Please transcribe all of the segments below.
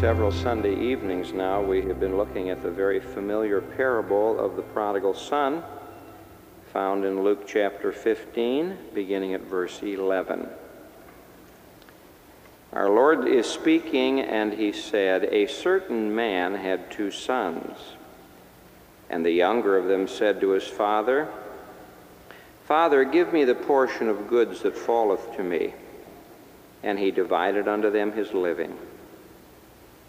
Several Sunday evenings now, we have been looking at the very familiar parable of the prodigal son, found in Luke chapter 15, beginning at verse 11. Our Lord is speaking, and he said, A certain man had two sons. And the younger of them said to his father, Father, give me the portion of goods that falleth to me. And he divided unto them his living.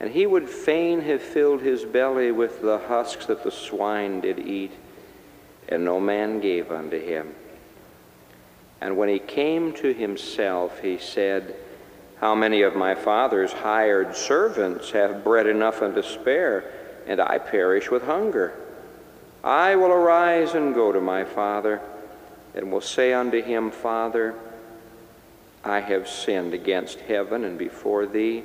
And he would fain have filled his belly with the husks that the swine did eat, and no man gave unto him. And when he came to himself, he said, How many of my father's hired servants have bread enough and to spare, and I perish with hunger? I will arise and go to my father, and will say unto him, Father, I have sinned against heaven and before thee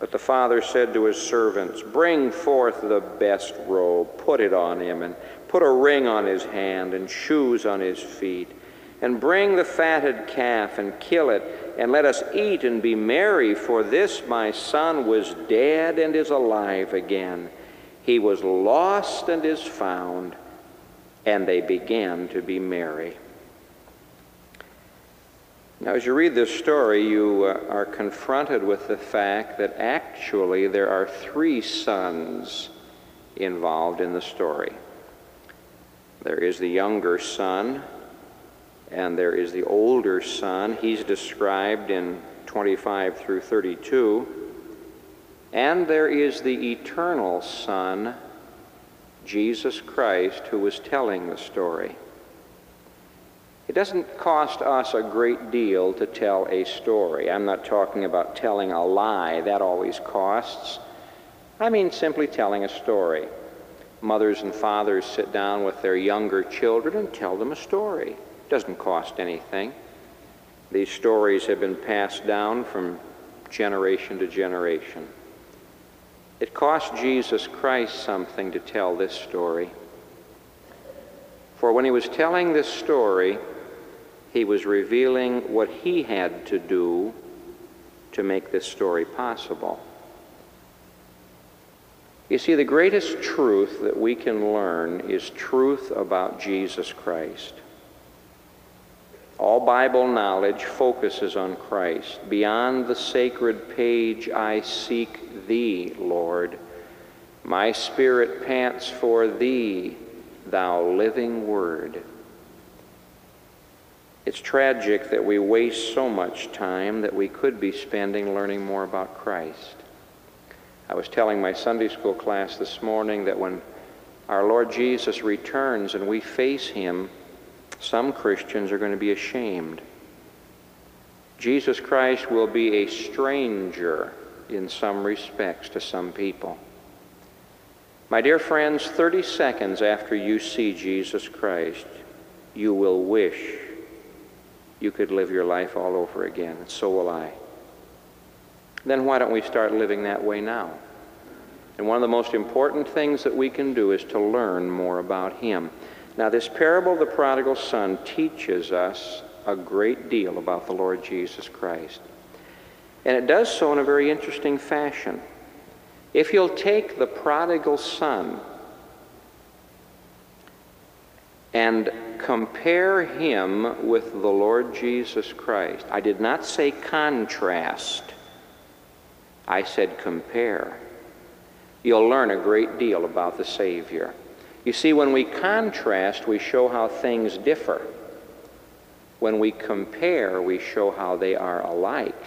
But the father said to his servants, Bring forth the best robe, put it on him, and put a ring on his hand, and shoes on his feet. And bring the fatted calf, and kill it, and let us eat and be merry, for this my son was dead and is alive again. He was lost and is found. And they began to be merry. Now, as you read this story, you uh, are confronted with the fact that actually there are three sons involved in the story. There is the younger son, and there is the older son. He's described in 25 through 32. And there is the eternal son, Jesus Christ, who was telling the story. It doesn't cost us a great deal to tell a story. I'm not talking about telling a lie, that always costs. I mean simply telling a story. Mothers and fathers sit down with their younger children and tell them a story. It doesn't cost anything. These stories have been passed down from generation to generation. It cost Jesus Christ something to tell this story. For when he was telling this story, he was revealing what he had to do to make this story possible. You see, the greatest truth that we can learn is truth about Jesus Christ. All Bible knowledge focuses on Christ. Beyond the sacred page, I seek Thee, Lord. My spirit pants for Thee, Thou living Word. It's tragic that we waste so much time that we could be spending learning more about Christ. I was telling my Sunday school class this morning that when our Lord Jesus returns and we face him, some Christians are going to be ashamed. Jesus Christ will be a stranger in some respects to some people. My dear friends, 30 seconds after you see Jesus Christ, you will wish you could live your life all over again, and so will I. Then why don't we start living that way now? And one of the most important things that we can do is to learn more about Him. Now, this parable of the prodigal son teaches us a great deal about the Lord Jesus Christ. And it does so in a very interesting fashion. If you'll take the prodigal son and compare him with the Lord Jesus Christ, I did not say contrast, I said compare. You'll learn a great deal about the Savior. You see, when we contrast, we show how things differ. When we compare, we show how they are alike.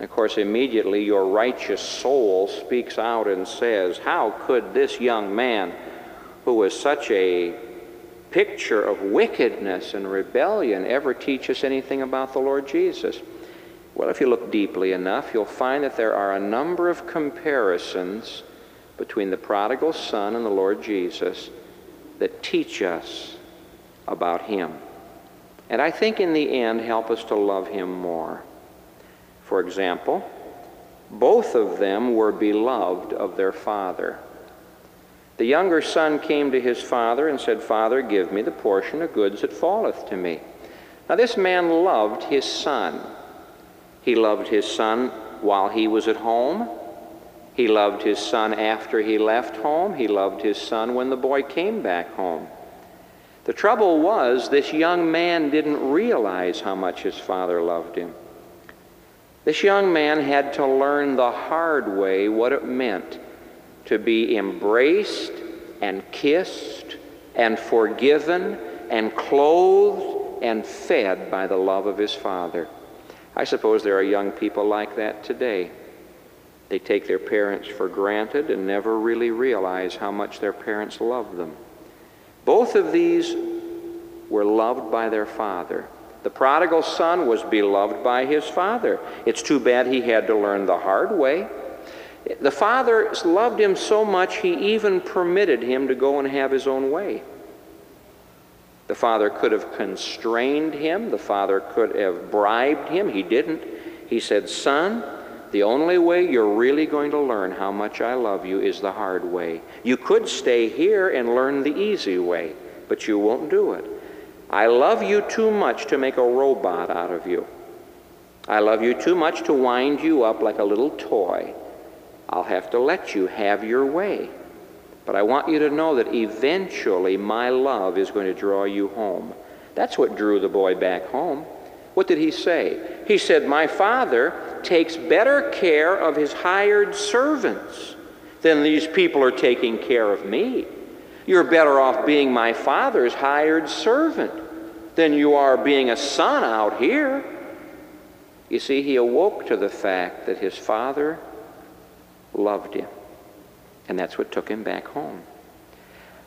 Of course, immediately your righteous soul speaks out and says, How could this young man, who was such a picture of wickedness and rebellion, ever teach us anything about the Lord Jesus? Well, if you look deeply enough, you'll find that there are a number of comparisons between the prodigal son and the Lord Jesus that teach us about him. And I think in the end help us to love him more. For example, both of them were beloved of their father. The younger son came to his father and said, Father, give me the portion of goods that falleth to me. Now, this man loved his son. He loved his son while he was at home, he loved his son after he left home. He loved his son when the boy came back home. The trouble was, this young man didn't realize how much his father loved him. This young man had to learn the hard way what it meant to be embraced and kissed and forgiven and clothed and fed by the love of his father. I suppose there are young people like that today. They take their parents for granted and never really realize how much their parents love them. Both of these were loved by their father. The prodigal son was beloved by his father. It's too bad he had to learn the hard way. The father loved him so much he even permitted him to go and have his own way. The father could have constrained him, the father could have bribed him. He didn't. He said, Son, the only way you're really going to learn how much I love you is the hard way. You could stay here and learn the easy way, but you won't do it. I love you too much to make a robot out of you. I love you too much to wind you up like a little toy. I'll have to let you have your way. But I want you to know that eventually my love is going to draw you home. That's what drew the boy back home. What did he say? He said, My father takes better care of his hired servants than these people are taking care of me. You're better off being my father's hired servant than you are being a son out here. You see, he awoke to the fact that his father loved him. And that's what took him back home.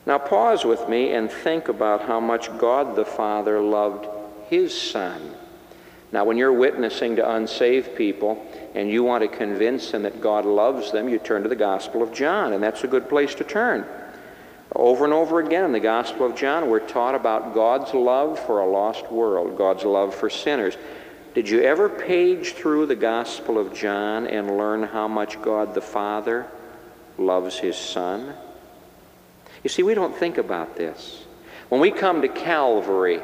Now, pause with me and think about how much God the Father loved his son. Now, when you're witnessing to unsaved people and you want to convince them that God loves them, you turn to the Gospel of John, and that's a good place to turn. Over and over again in the Gospel of John, we're taught about God's love for a lost world, God's love for sinners. Did you ever page through the Gospel of John and learn how much God the Father loves his Son? You see, we don't think about this. When we come to Calvary,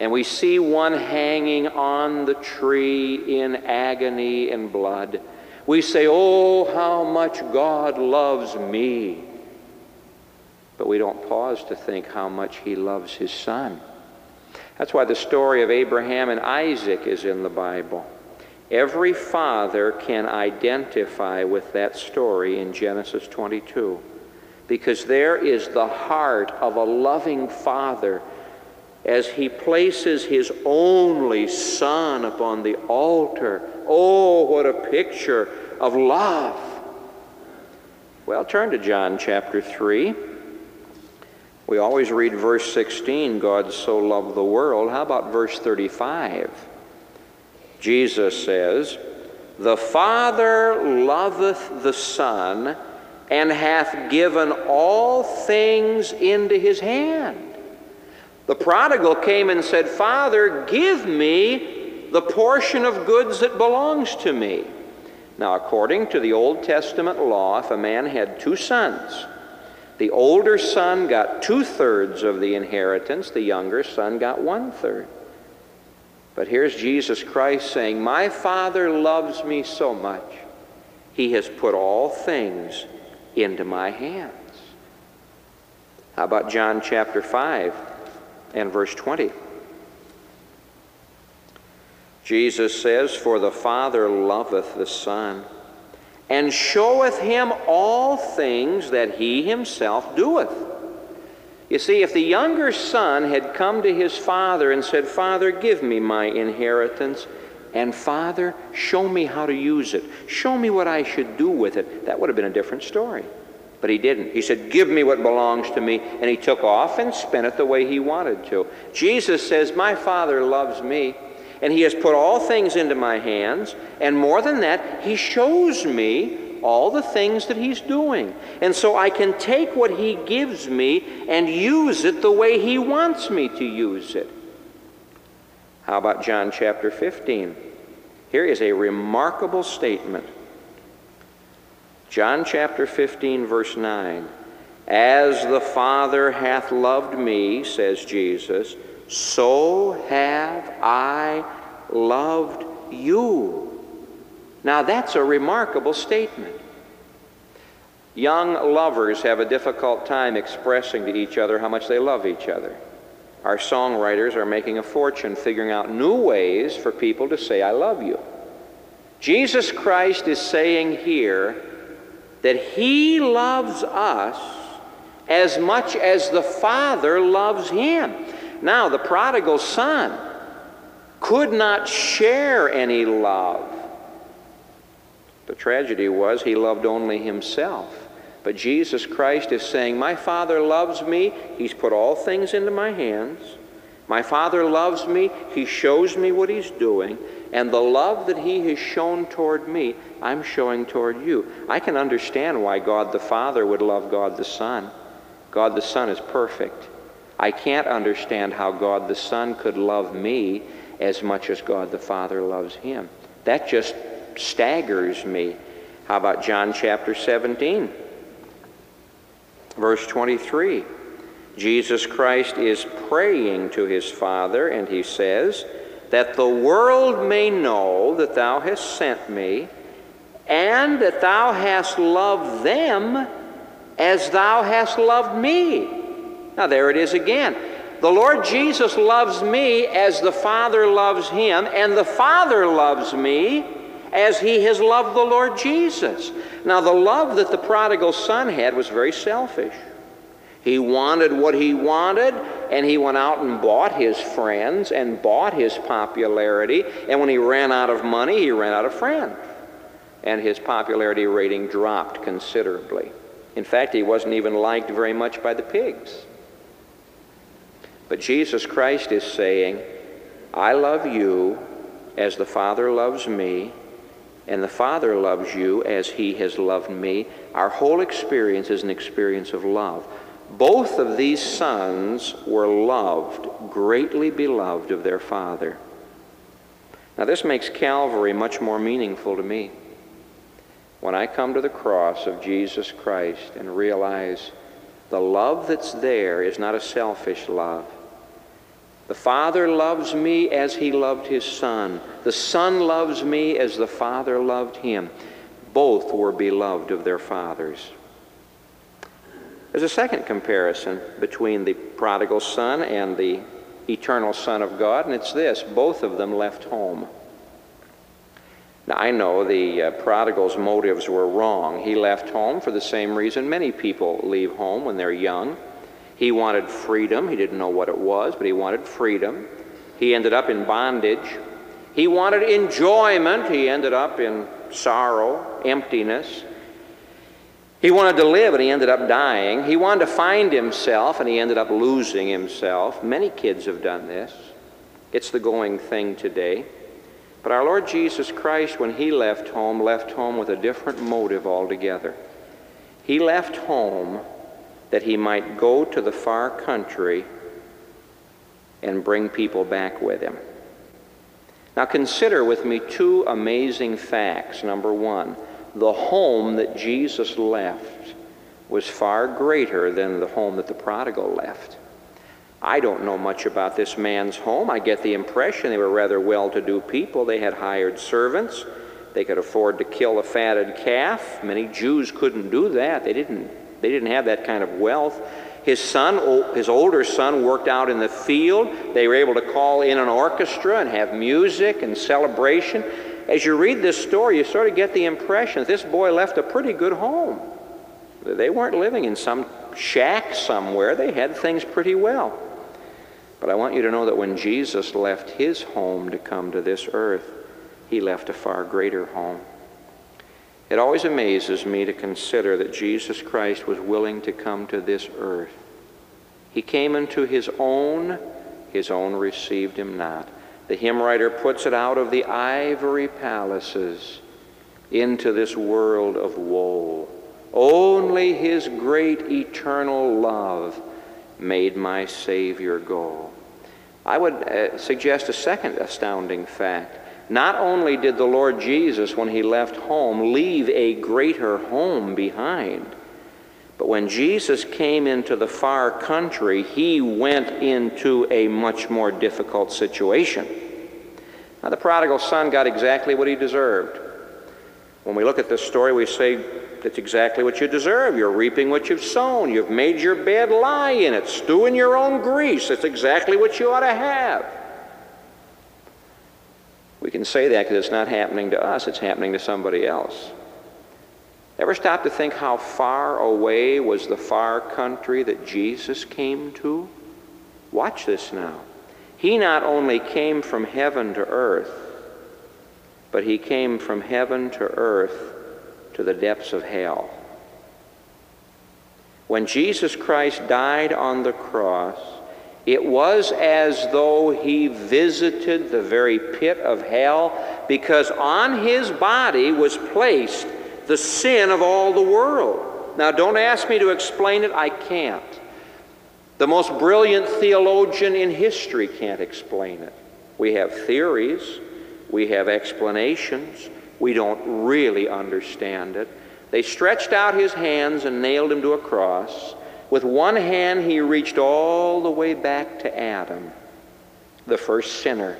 and we see one hanging on the tree in agony and blood, we say, Oh, how much God loves me. But we don't pause to think how much He loves His Son. That's why the story of Abraham and Isaac is in the Bible. Every father can identify with that story in Genesis 22 because there is the heart of a loving father as he places his only son upon the altar. Oh, what a picture of love! Well, turn to John chapter 3. We always read verse 16, God so loved the world. How about verse 35? Jesus says, The Father loveth the Son and hath given all things into his hand. The prodigal came and said, Father, give me the portion of goods that belongs to me. Now, according to the Old Testament law, if a man had two sons, The older son got two thirds of the inheritance, the younger son got one third. But here's Jesus Christ saying, My Father loves me so much, He has put all things into my hands. How about John chapter 5 and verse 20? Jesus says, For the Father loveth the Son, and showeth him all things that he himself doeth. You see, if the younger son had come to his father and said, Father, give me my inheritance, and Father, show me how to use it, show me what I should do with it, that would have been a different story. But he didn't. He said, Give me what belongs to me. And he took off and spent it the way he wanted to. Jesus says, My Father loves me and He has put all things into my hands. And more than that, He shows me all the things that He's doing. And so I can take what He gives me and use it the way He wants me to use it. How about John chapter 15? Here is a remarkable statement. John chapter 15, verse 9. As the Father hath loved me, says Jesus, so have I loved you. Now, that's a remarkable statement. Young lovers have a difficult time expressing to each other how much they love each other. Our songwriters are making a fortune figuring out new ways for people to say, I love you. Jesus Christ is saying here that He loves us as much as the Father loves Him. Now, the prodigal son could not share any love. The tragedy was he loved only himself. But Jesus Christ is saying, My Father loves me. He's put all things into my hands. My Father loves me. He shows me what He's doing. And the love that He has shown toward me, I'm showing toward you. I can understand why God the Father would love God the Son. God the Son is perfect. I can't understand how God the Son could love me as much as God the Father loves him. That just staggers me. How about John chapter 17? Verse 23. Jesus Christ is praying to his Father, and he says, That the world may know that thou hast sent me, and that thou hast loved them as thou hast loved me. Now, there it is again. The Lord Jesus loves me as the Father loves him, and the Father loves me as he has loved the Lord Jesus. Now, the love that the prodigal son had was very selfish. He wanted what he wanted, and he went out and bought his friends and bought his popularity. And when he ran out of money, he ran out of friends. And his popularity rating dropped considerably. In fact, he wasn't even liked very much by the pigs. But Jesus Christ is saying, I love you as the Father loves me, and the Father loves you as He has loved me. Our whole experience is an experience of love. Both of these sons were loved, greatly beloved of their Father. Now, this makes Calvary much more meaningful to me. When I come to the cross of Jesus Christ and realize the love that's there is not a selfish love, the Father loves me as he loved his Son. The Son loves me as the Father loved him. Both were beloved of their fathers. There's a second comparison between the prodigal son and the eternal Son of God, and it's this both of them left home. Now, I know the uh, prodigal's motives were wrong. He left home for the same reason many people leave home when they're young he wanted freedom. He didn't know what it was, but he wanted freedom. He ended up in bondage. He wanted enjoyment. He ended up in sorrow, emptiness. He wanted to live, and he ended up dying. He wanted to find himself, and he ended up losing himself. Many kids have done this. It's the going thing today. But our Lord Jesus Christ, when he left home, left home with a different motive altogether. He left home that he might go to the far country and bring people back with him. Now, consider with me two amazing facts. Number one, the home that Jesus left was far greater than the home that the prodigal left. I don't know much about this man's home. I get the impression they were rather well to do people. They had hired servants. They could afford to kill a fatted calf. Many Jews couldn't do that. They didn't, they didn't have that kind of wealth. His son, his older son, worked out in the field. They were able to call in an orchestra and have music and celebration. As you read this story, you sort of get the impression that this boy left a pretty good home. They weren't living in some shack somewhere, they had things pretty well. But I want you to know that when Jesus left his home to come to this earth, he left a far greater home. It always amazes me to consider that Jesus Christ was willing to come to this earth. He came into his own, his own received him not. The hymn writer puts it out of the ivory palaces into this world of woe. Only his great eternal love made my Savior go. I would uh, suggest a second astounding fact. Not only did the Lord Jesus, when he left home, leave a greater home behind, but when Jesus came into the far country, he went into a much more difficult situation. Now, the prodigal son got exactly what he deserved. When we look at this story, we say, that's exactly what you deserve. You're reaping what you've sown. You've made your bed, lie in it, stew in your own grease. That's exactly what you ought to have. Can say that because it's not happening to us, it's happening to somebody else. Ever stop to think how far away was the far country that Jesus came to? Watch this now. He not only came from heaven to earth, but he came from heaven to earth to the depths of hell. When Jesus Christ died on the cross, it was as though he visited the very pit of hell because on his body was placed the sin of all the world. Now, don't ask me to explain it, I can't. The most brilliant theologian in history can't explain it. We have theories, we have explanations, we don't really understand it. They stretched out his hands and nailed him to a cross. With one hand, he reached all the way back to Adam, the first sinner.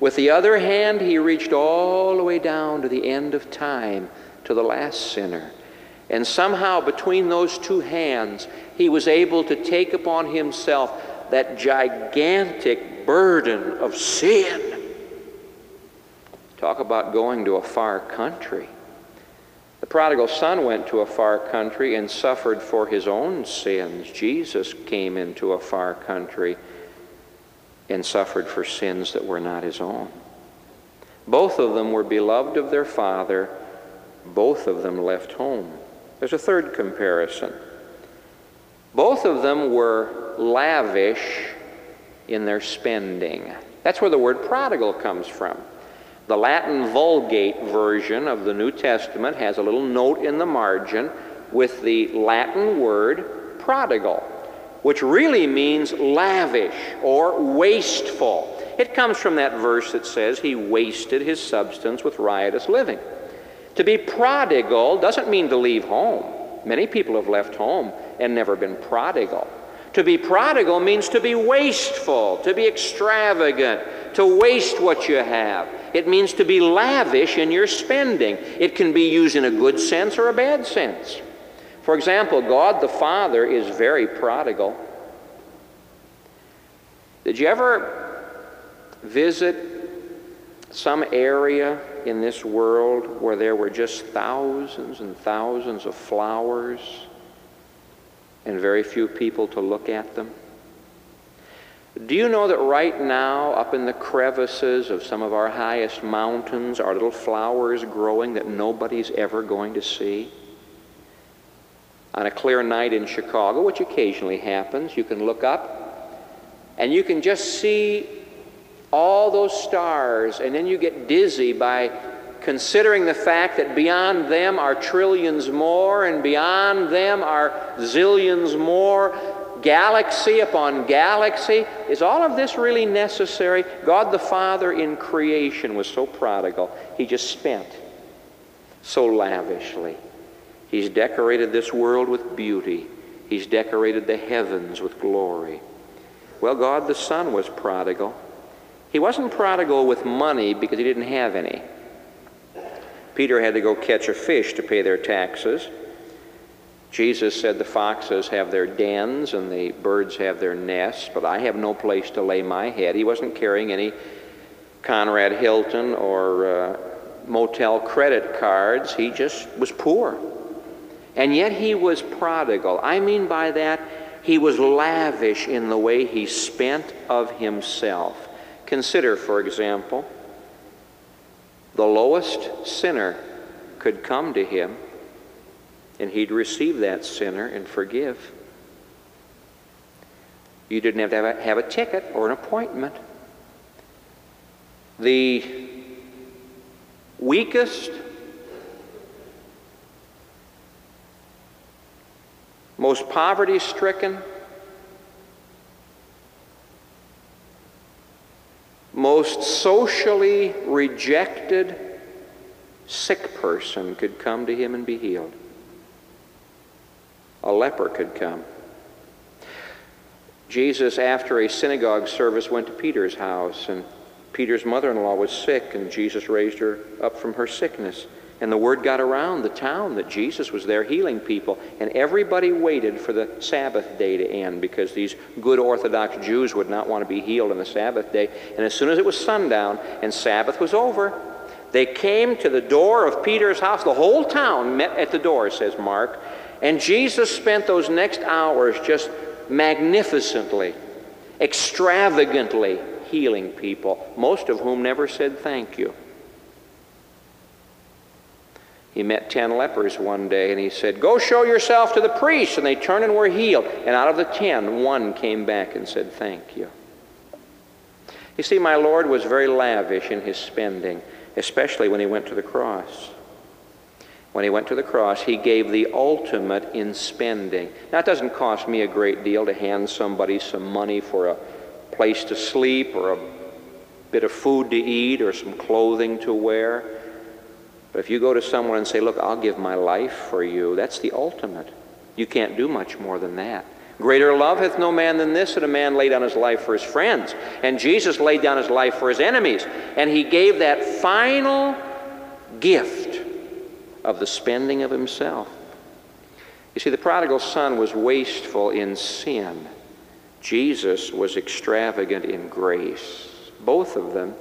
With the other hand, he reached all the way down to the end of time, to the last sinner. And somehow, between those two hands, he was able to take upon himself that gigantic burden of sin. Talk about going to a far country. Prodigal son went to a far country and suffered for his own sins. Jesus came into a far country and suffered for sins that were not his own. Both of them were beloved of their father. Both of them left home. There's a third comparison. Both of them were lavish in their spending. That's where the word prodigal comes from. The Latin Vulgate version of the New Testament has a little note in the margin with the Latin word prodigal, which really means lavish or wasteful. It comes from that verse that says he wasted his substance with riotous living. To be prodigal doesn't mean to leave home. Many people have left home and never been prodigal. To be prodigal means to be wasteful, to be extravagant, to waste what you have. It means to be lavish in your spending. It can be used in a good sense or a bad sense. For example, God the Father is very prodigal. Did you ever visit some area in this world where there were just thousands and thousands of flowers and very few people to look at them? Do you know that right now, up in the crevices of some of our highest mountains, are little flowers growing that nobody's ever going to see? On a clear night in Chicago, which occasionally happens, you can look up and you can just see all those stars, and then you get dizzy by considering the fact that beyond them are trillions more, and beyond them are zillions more, galaxy upon galaxy. Is all of this really necessary? God the Father in creation was so prodigal, he just spent so lavishly. He's decorated this world with beauty. He's decorated the heavens with glory. Well, God the Son was prodigal. He wasn't prodigal with money because he didn't have any. Peter had to go catch a fish to pay their taxes. Jesus said the foxes have their dens and the birds have their nests, but I have no place to lay my head. He wasn't carrying any Conrad Hilton or uh, motel credit cards. He just was poor. And yet he was prodigal. I mean by that, he was lavish in the way he spent of himself. Consider, for example, the lowest sinner could come to him and he'd receive that sinner and forgive. You didn't have to have a, have a ticket or an appointment. The weakest, most poverty stricken, most socially rejected sick person could come to him and be healed. A leper could come. Jesus, after a synagogue service, went to Peter's house, and Peter's mother in law was sick, and Jesus raised her up from her sickness. And the word got around the town that Jesus was there healing people. And everybody waited for the Sabbath day to end because these good Orthodox Jews would not want to be healed on the Sabbath day. And as soon as it was sundown and Sabbath was over, they came to the door of Peter's house. The whole town met at the door, says Mark. And Jesus spent those next hours just magnificently, extravagantly healing people, most of whom never said thank you. He met ten lepers one day and he said, Go show yourself to the priest. And they turned and were healed. And out of the ten, one came back and said, Thank you. You see, my Lord was very lavish in his spending, especially when he went to the cross. When he went to the cross, he gave the ultimate in spending. Now, it doesn't cost me a great deal to hand somebody some money for a place to sleep or a bit of food to eat or some clothing to wear. But if you go to someone and say, Look, I'll give my life for you, that's the ultimate. You can't do much more than that. Greater love hath no man than this, that a man lay down his life for his friends. And Jesus laid down his life for his enemies. And he gave that final gift of the spending of himself. You see, the prodigal son was wasteful in sin. Jesus was extravagant in grace. Both of them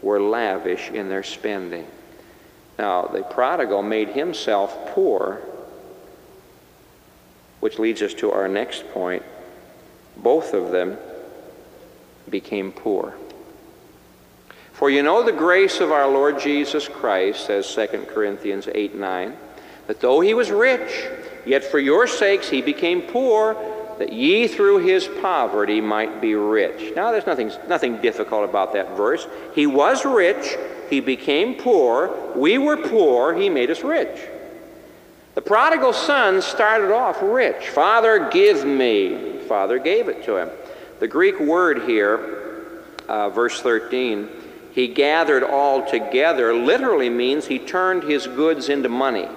were lavish in their spending. Now, the prodigal made himself poor, which leads us to our next point. Both of them became poor. For you know the grace of our Lord Jesus Christ, says 2 Corinthians 8 9, that though he was rich, yet for your sakes he became poor, that ye through his poverty might be rich. Now, there's nothing, nothing difficult about that verse. He was rich, he became poor. We were poor. He made us rich. The prodigal son started off rich. Father, give me. Father gave it to him. The Greek word here, uh, verse 13, he gathered all together, literally means he turned his goods into money.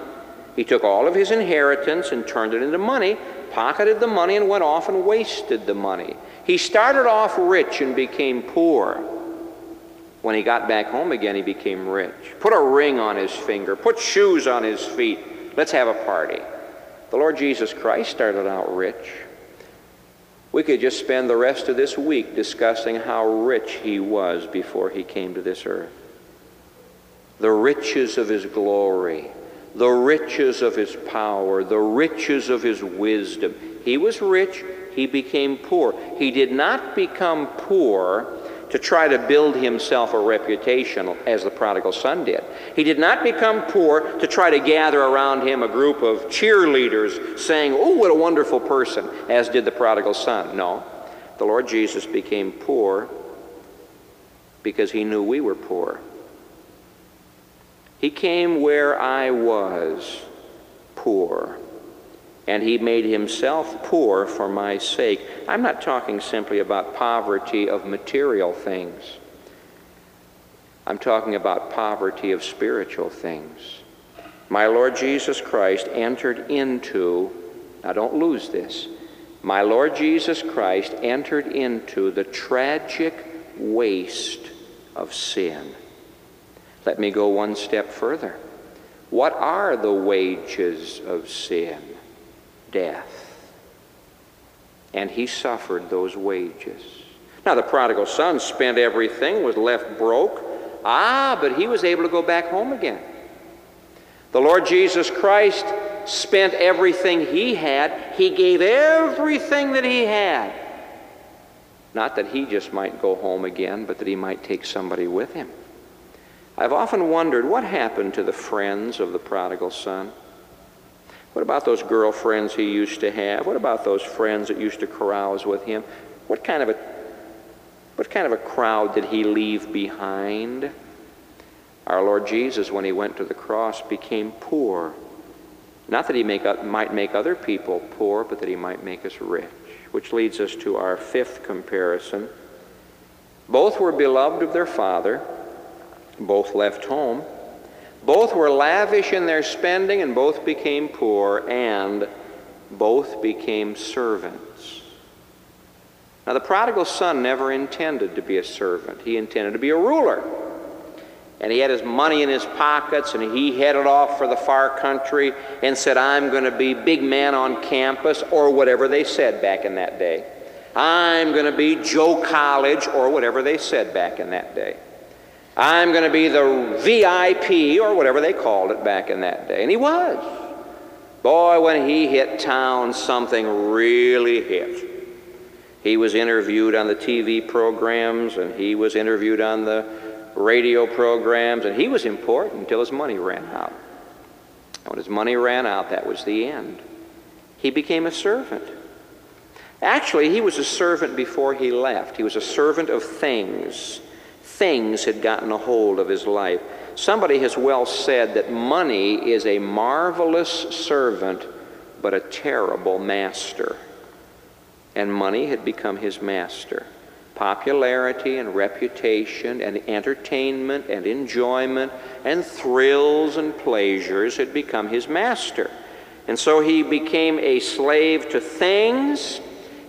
He took all of his inheritance and turned it into money, pocketed the money, and went off and wasted the money. He started off rich and became poor. When he got back home again, he became rich. Put a ring on his finger, put shoes on his feet. Let's have a party. The Lord Jesus Christ started out rich. We could just spend the rest of this week discussing how rich he was before he came to this earth. The riches of his glory, the riches of his power, the riches of his wisdom. He was rich, he became poor. He did not become poor to try to build himself a reputation as the prodigal son did. He did not become poor to try to gather around him a group of cheerleaders saying, Oh, what a wonderful person, as did the prodigal son. No. The Lord Jesus became poor because he knew we were poor. He came where I was poor and he made himself poor for my sake. I'm not talking simply about poverty of material things. I'm talking about poverty of spiritual things. my Lord Jesus Christ entered into, now don't lose this, my Lord Jesus Christ entered into the tragic waste of sin. Let me go one step further. What are the wages of sin? Death. And he suffered those wages. Now, the prodigal son spent everything, was left broke. Ah, but he was able to go back home again. The Lord Jesus Christ spent everything he had. He gave everything that he had. Not that he just might go home again, but that he might take somebody with him. I've often wondered what happened to the friends of the prodigal son. What about those girlfriends he used to have? What about those friends that used to carouse with him? What kind of a what kind of a crowd did he leave behind? Our Lord Jesus, when he went to the cross, became poor. Not that he make, might make other people poor, but that he might make us rich. Which leads us to our fifth comparison. Both were beloved of their father, both left home, both were lavish in their spending, and both became poor, and both became servants. Now, the prodigal son never intended to be a servant, he intended to be a ruler and he had his money in his pockets and he headed off for the far country and said, I'm going to be big man on campus or whatever they said back in that day. I'm going to be Joe College or whatever they said back in that day. I'm going to be the VIP or whatever they called it back in that day. And he was. Boy, when he hit town, something really hit. He was interviewed on the TV programs and he was interviewed on the radio programs, and he was important until his money ran out. And when his money ran out, that was the end. He became a servant. Actually, he was a servant before he left. He was a servant of things. Things had gotten a hold of his life. Somebody has well said that money is a marvelous servant, but a terrible master. And money had become his master popularity and reputation and entertainment and enjoyment and thrills and pleasures had become his master. And so he became a slave to things,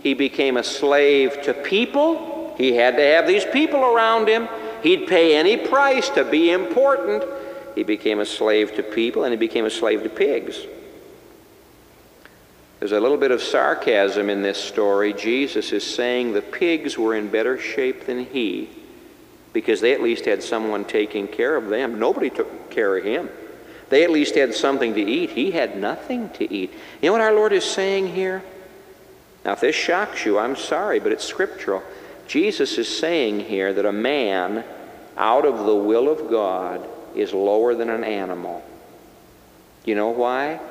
he became a slave to people. He had to have these people around him. He'd pay any price to be important. He became a slave to people and he became a slave to pigs. There's a little bit of sarcasm in this story. Jesus is saying the pigs were in better shape than he because they at least had someone taking care of them. Nobody took care of him. They at least had something to eat. He had nothing to eat. You know what our Lord is saying here? Now, if this shocks you, I'm sorry, but it's scriptural. Jesus is saying here that a man out of the will of God is lower than an animal. You know why?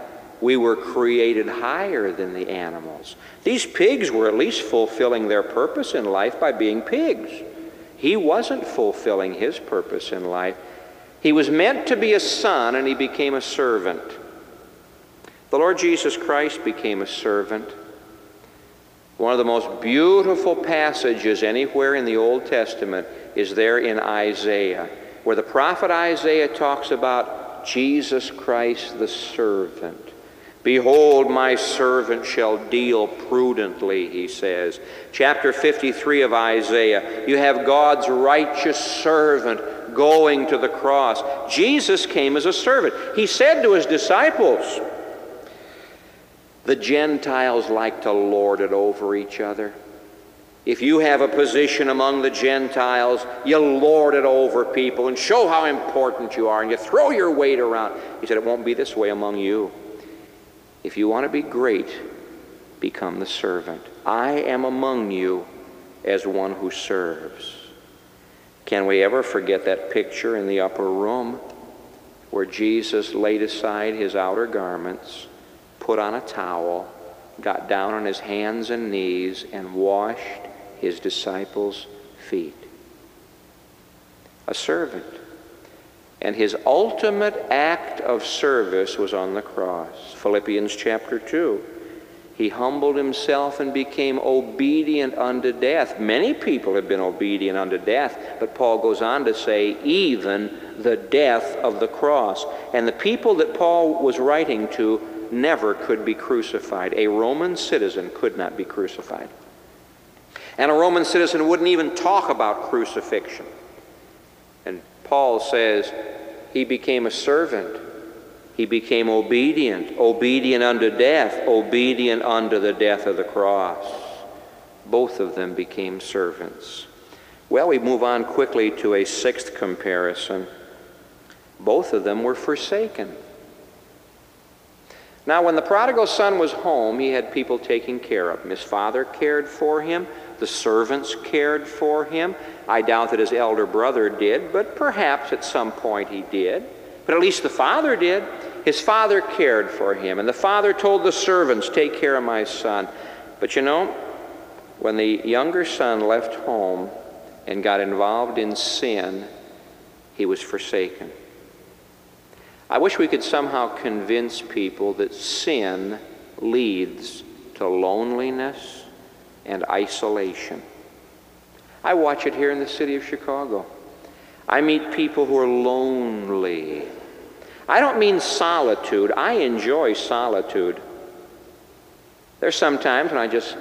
we were created higher than the animals. These pigs were at least fulfilling their purpose in life by being pigs. He wasn't fulfilling his purpose in life. He was meant to be a son, and he became a servant. The Lord Jesus Christ became a servant. One of the most beautiful passages anywhere in the Old Testament is there in Isaiah, where the prophet Isaiah talks about Jesus Christ the servant. Behold, my servant shall deal prudently, he says. Chapter 53 of Isaiah, you have God's righteous servant going to the cross. Jesus came as a servant. He said to his disciples, The Gentiles like to lord it over each other. If you have a position among the Gentiles, you lord it over people and show how important you are, and you throw your weight around. He said, It won't be this way among you. If you want to be great, become the servant. I am among you as one who serves. Can we ever forget that picture in the upper room where Jesus laid aside his outer garments, put on a towel, got down on his hands and knees, and washed his disciples' feet? A servant. And his ultimate act of service was on the cross. Philippians chapter 2. He humbled himself and became obedient unto death. Many people have been obedient unto death, but Paul goes on to say, even the death of the cross. And the people that Paul was writing to never could be crucified. A Roman citizen could not be crucified. And a Roman citizen wouldn't even talk about crucifixion. And Paul says he became a servant he became obedient, obedient unto death, obedient unto the death of the cross. Both of them became servants. Well, we move on quickly to a sixth comparison. Both of them were forsaken. Now, when the prodigal son was home, he had people taking care of him. His father cared for him, the servants cared for him. I doubt that his elder brother did, but perhaps at some point he did. But at least the father did. His father cared for him, and the father told the servants, Take care of my son. But you know, when the younger son left home and got involved in sin, he was forsaken. I wish we could somehow convince people that sin leads to loneliness and isolation. I watch it here in the city of Chicago. I meet people who are lonely I don't mean solitude. I enjoy solitude. There's some times when I just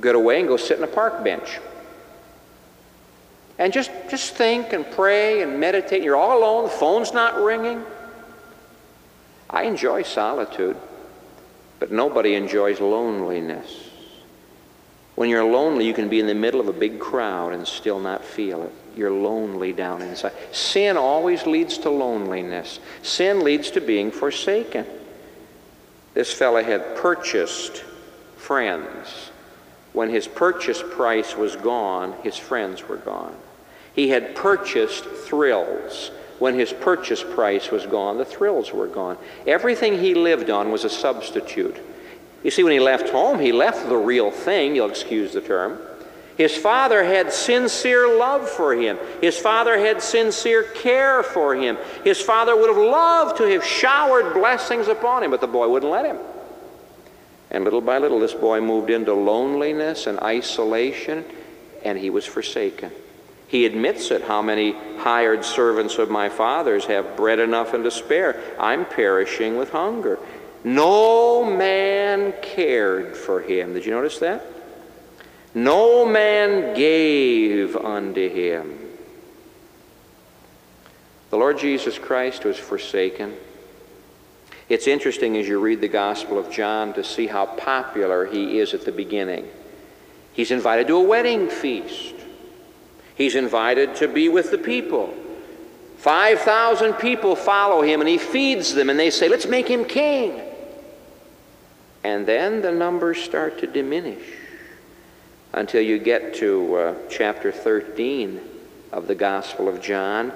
get away and go sit in a park bench. And just, just think and pray and meditate. You're all alone, the phone's not ringing. I enjoy solitude, but nobody enjoys loneliness. When you're lonely, you can be in the middle of a big crowd and still not feel it. You're lonely down inside. Sin always leads to loneliness. Sin leads to being forsaken. This fellow had purchased friends. When his purchase price was gone, his friends were gone. He had purchased thrills. When his purchase price was gone, the thrills were gone. Everything he lived on was a substitute. You see, when he left home, he left the real thing, you'll excuse the term. His father had sincere love for him. His father had sincere care for him. His father would have loved to have showered blessings upon him, but the boy wouldn't let him. And little by little, this boy moved into loneliness and isolation, and he was forsaken. He admits it. How many hired servants of my father's have bread enough and to spare? I'm perishing with hunger. No man cared for him. Did you notice that? No man gave unto him. The Lord Jesus Christ was forsaken. It's interesting as you read the Gospel of John to see how popular he is at the beginning. He's invited to a wedding feast. He's invited to be with the people. 5,000 people follow him and he feeds them and they say, Let's make him king. And then the numbers start to diminish until you get to uh, chapter 13 of the Gospel of John,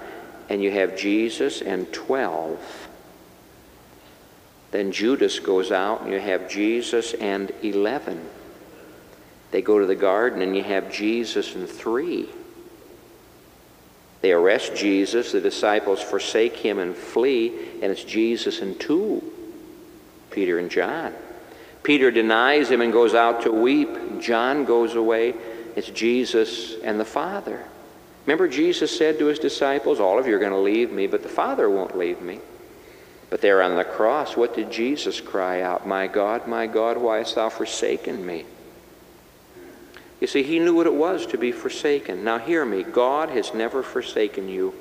and you have Jesus and 12. Then Judas goes out, and you have Jesus and 11. They go to the garden, and you have Jesus and 3. They arrest Jesus, the disciples forsake him and flee, and it's Jesus and 2, Peter and John. Peter denies him and goes out to weep. John goes away. It's Jesus and the Father. Remember, Jesus said to his disciples, All of you are going to leave me, but the Father won't leave me. But there on the cross, what did Jesus cry out? My God, my God, why hast thou forsaken me? You see, he knew what it was to be forsaken. Now, hear me God has never forsaken you.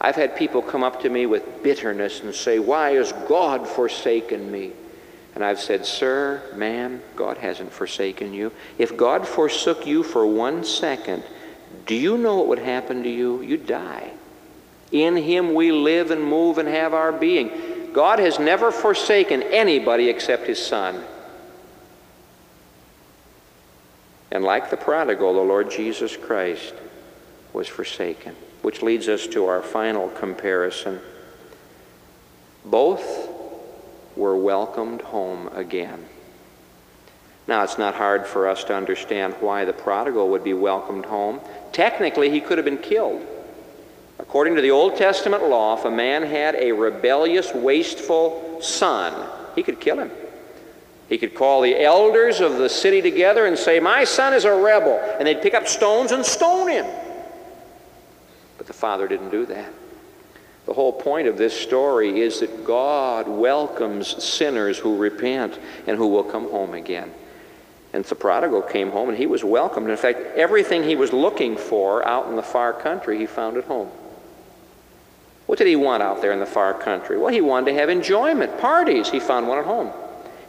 I've had people come up to me with bitterness and say, Why has God forsaken me? And I've said, Sir, ma'am, God hasn't forsaken you. If God forsook you for one second, do you know what would happen to you? You'd die. In Him we live and move and have our being. God has never forsaken anybody except His Son. And like the prodigal, the Lord Jesus Christ was forsaken, which leads us to our final comparison. Both were welcomed home again. Now, it's not hard for us to understand why the prodigal would be welcomed home. Technically, he could have been killed. According to the Old Testament law, if a man had a rebellious, wasteful son, he could kill him. He could call the elders of the city together and say, My son is a rebel. And they'd pick up stones and stone him. But the father didn't do that. The whole point of this story is that God welcomes sinners who repent and who will come home again. And the prodigal came home and he was welcomed. In fact, everything he was looking for out in the far country, he found at home. What did he want out there in the far country? Well, he wanted to have enjoyment, parties. He found one at home.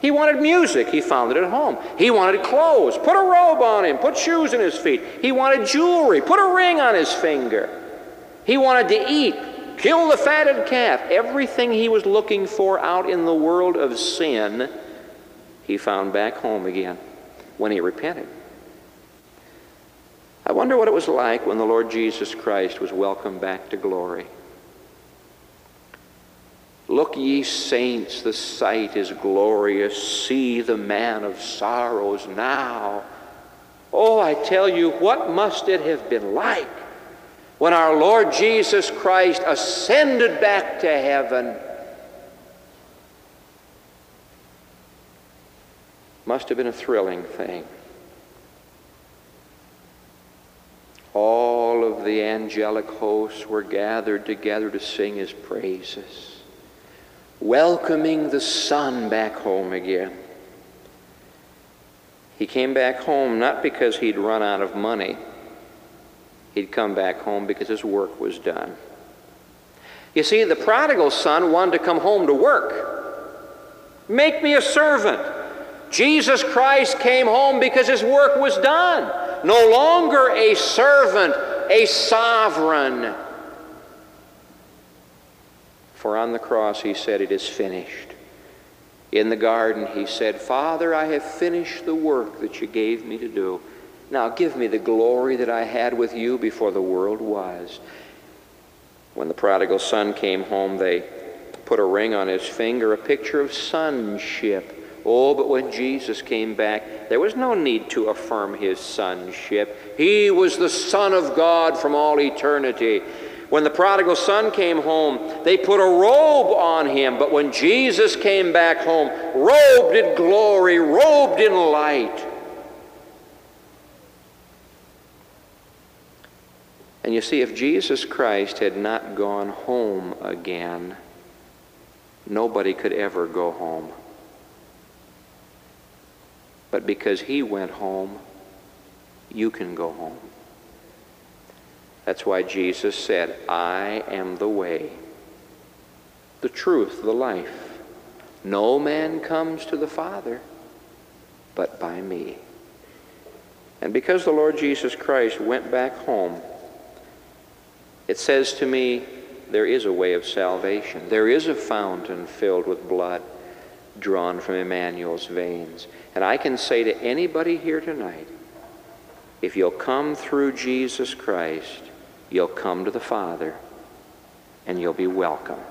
He wanted music. He found it at home. He wanted clothes. Put a robe on him. Put shoes in his feet. He wanted jewelry. Put a ring on his finger. He wanted to eat. Kill the fatted calf. Everything he was looking for out in the world of sin, he found back home again when he repented. I wonder what it was like when the Lord Jesus Christ was welcomed back to glory. Look, ye saints, the sight is glorious. See the man of sorrows now. Oh, I tell you, what must it have been like when our Lord Jesus Christ ascended back to heaven? Must have been a thrilling thing. All of the angelic hosts were gathered together to sing his praises welcoming the son back home again. He came back home not because he'd run out of money. He'd come back home because his work was done. You see, the prodigal son wanted to come home to work. Make me a servant. Jesus Christ came home because his work was done. No longer a servant, a sovereign. For on the cross he said, It is finished. In the garden he said, Father, I have finished the work that you gave me to do. Now give me the glory that I had with you before the world was. When the prodigal son came home, they put a ring on his finger, a picture of sonship. Oh, but when Jesus came back, there was no need to affirm his sonship. He was the Son of God from all eternity. When the prodigal son came home, they put a robe on him. But when Jesus came back home, robed in glory, robed in light. And you see, if Jesus Christ had not gone home again, nobody could ever go home. But because he went home, you can go home. That's why Jesus said, I am the way, the truth, the life. No man comes to the Father but by me. And because the Lord Jesus Christ went back home, it says to me, there is a way of salvation. There is a fountain filled with blood drawn from Emmanuel's veins. And I can say to anybody here tonight, if you'll come through Jesus Christ, you'll come to the Father and you'll be welcomed.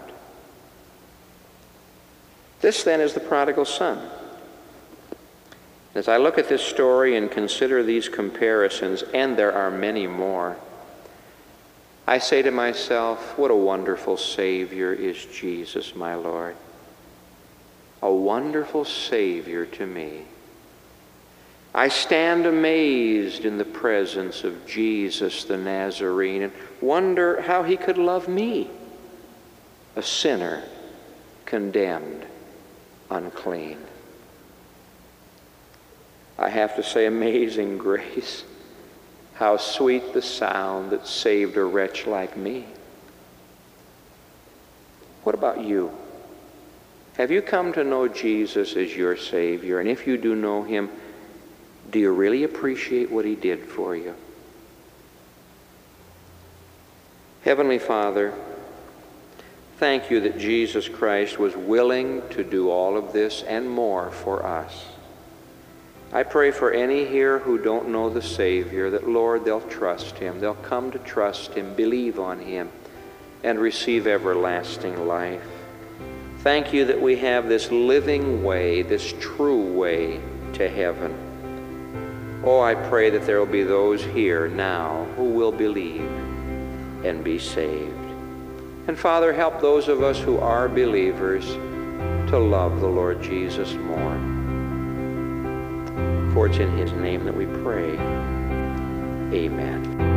This then is the prodigal son. As I look at this story and consider these comparisons, and there are many more, I say to myself, what a wonderful Savior is Jesus, my Lord. A wonderful Savior to me. I stand amazed in the presence of Jesus the Nazarene and wonder how he could love me, a sinner, condemned, unclean. I have to say, amazing grace. How sweet the sound that saved a wretch like me. What about you? Have you come to know Jesus as your Savior? And if you do know him, do you really appreciate what he did for you? Heavenly Father, thank you that Jesus Christ was willing to do all of this and more for us. I pray for any here who don't know the Savior that, Lord, they'll trust him. They'll come to trust him, believe on him, and receive everlasting life. Thank you that we have this living way, this true way to heaven. Oh, I pray that there will be those here now who will believe and be saved. And Father, help those of us who are believers to love the Lord Jesus more. For it's in his name that we pray. Amen.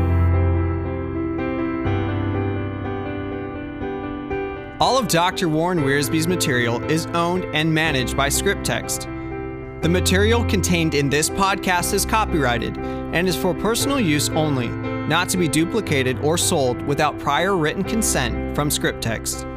All of Dr. Warren Wiersbe's material is owned and managed by Scripttext. The material contained in this podcast is copyrighted and is for personal use only, not to be duplicated or sold without prior written consent from Scripttext.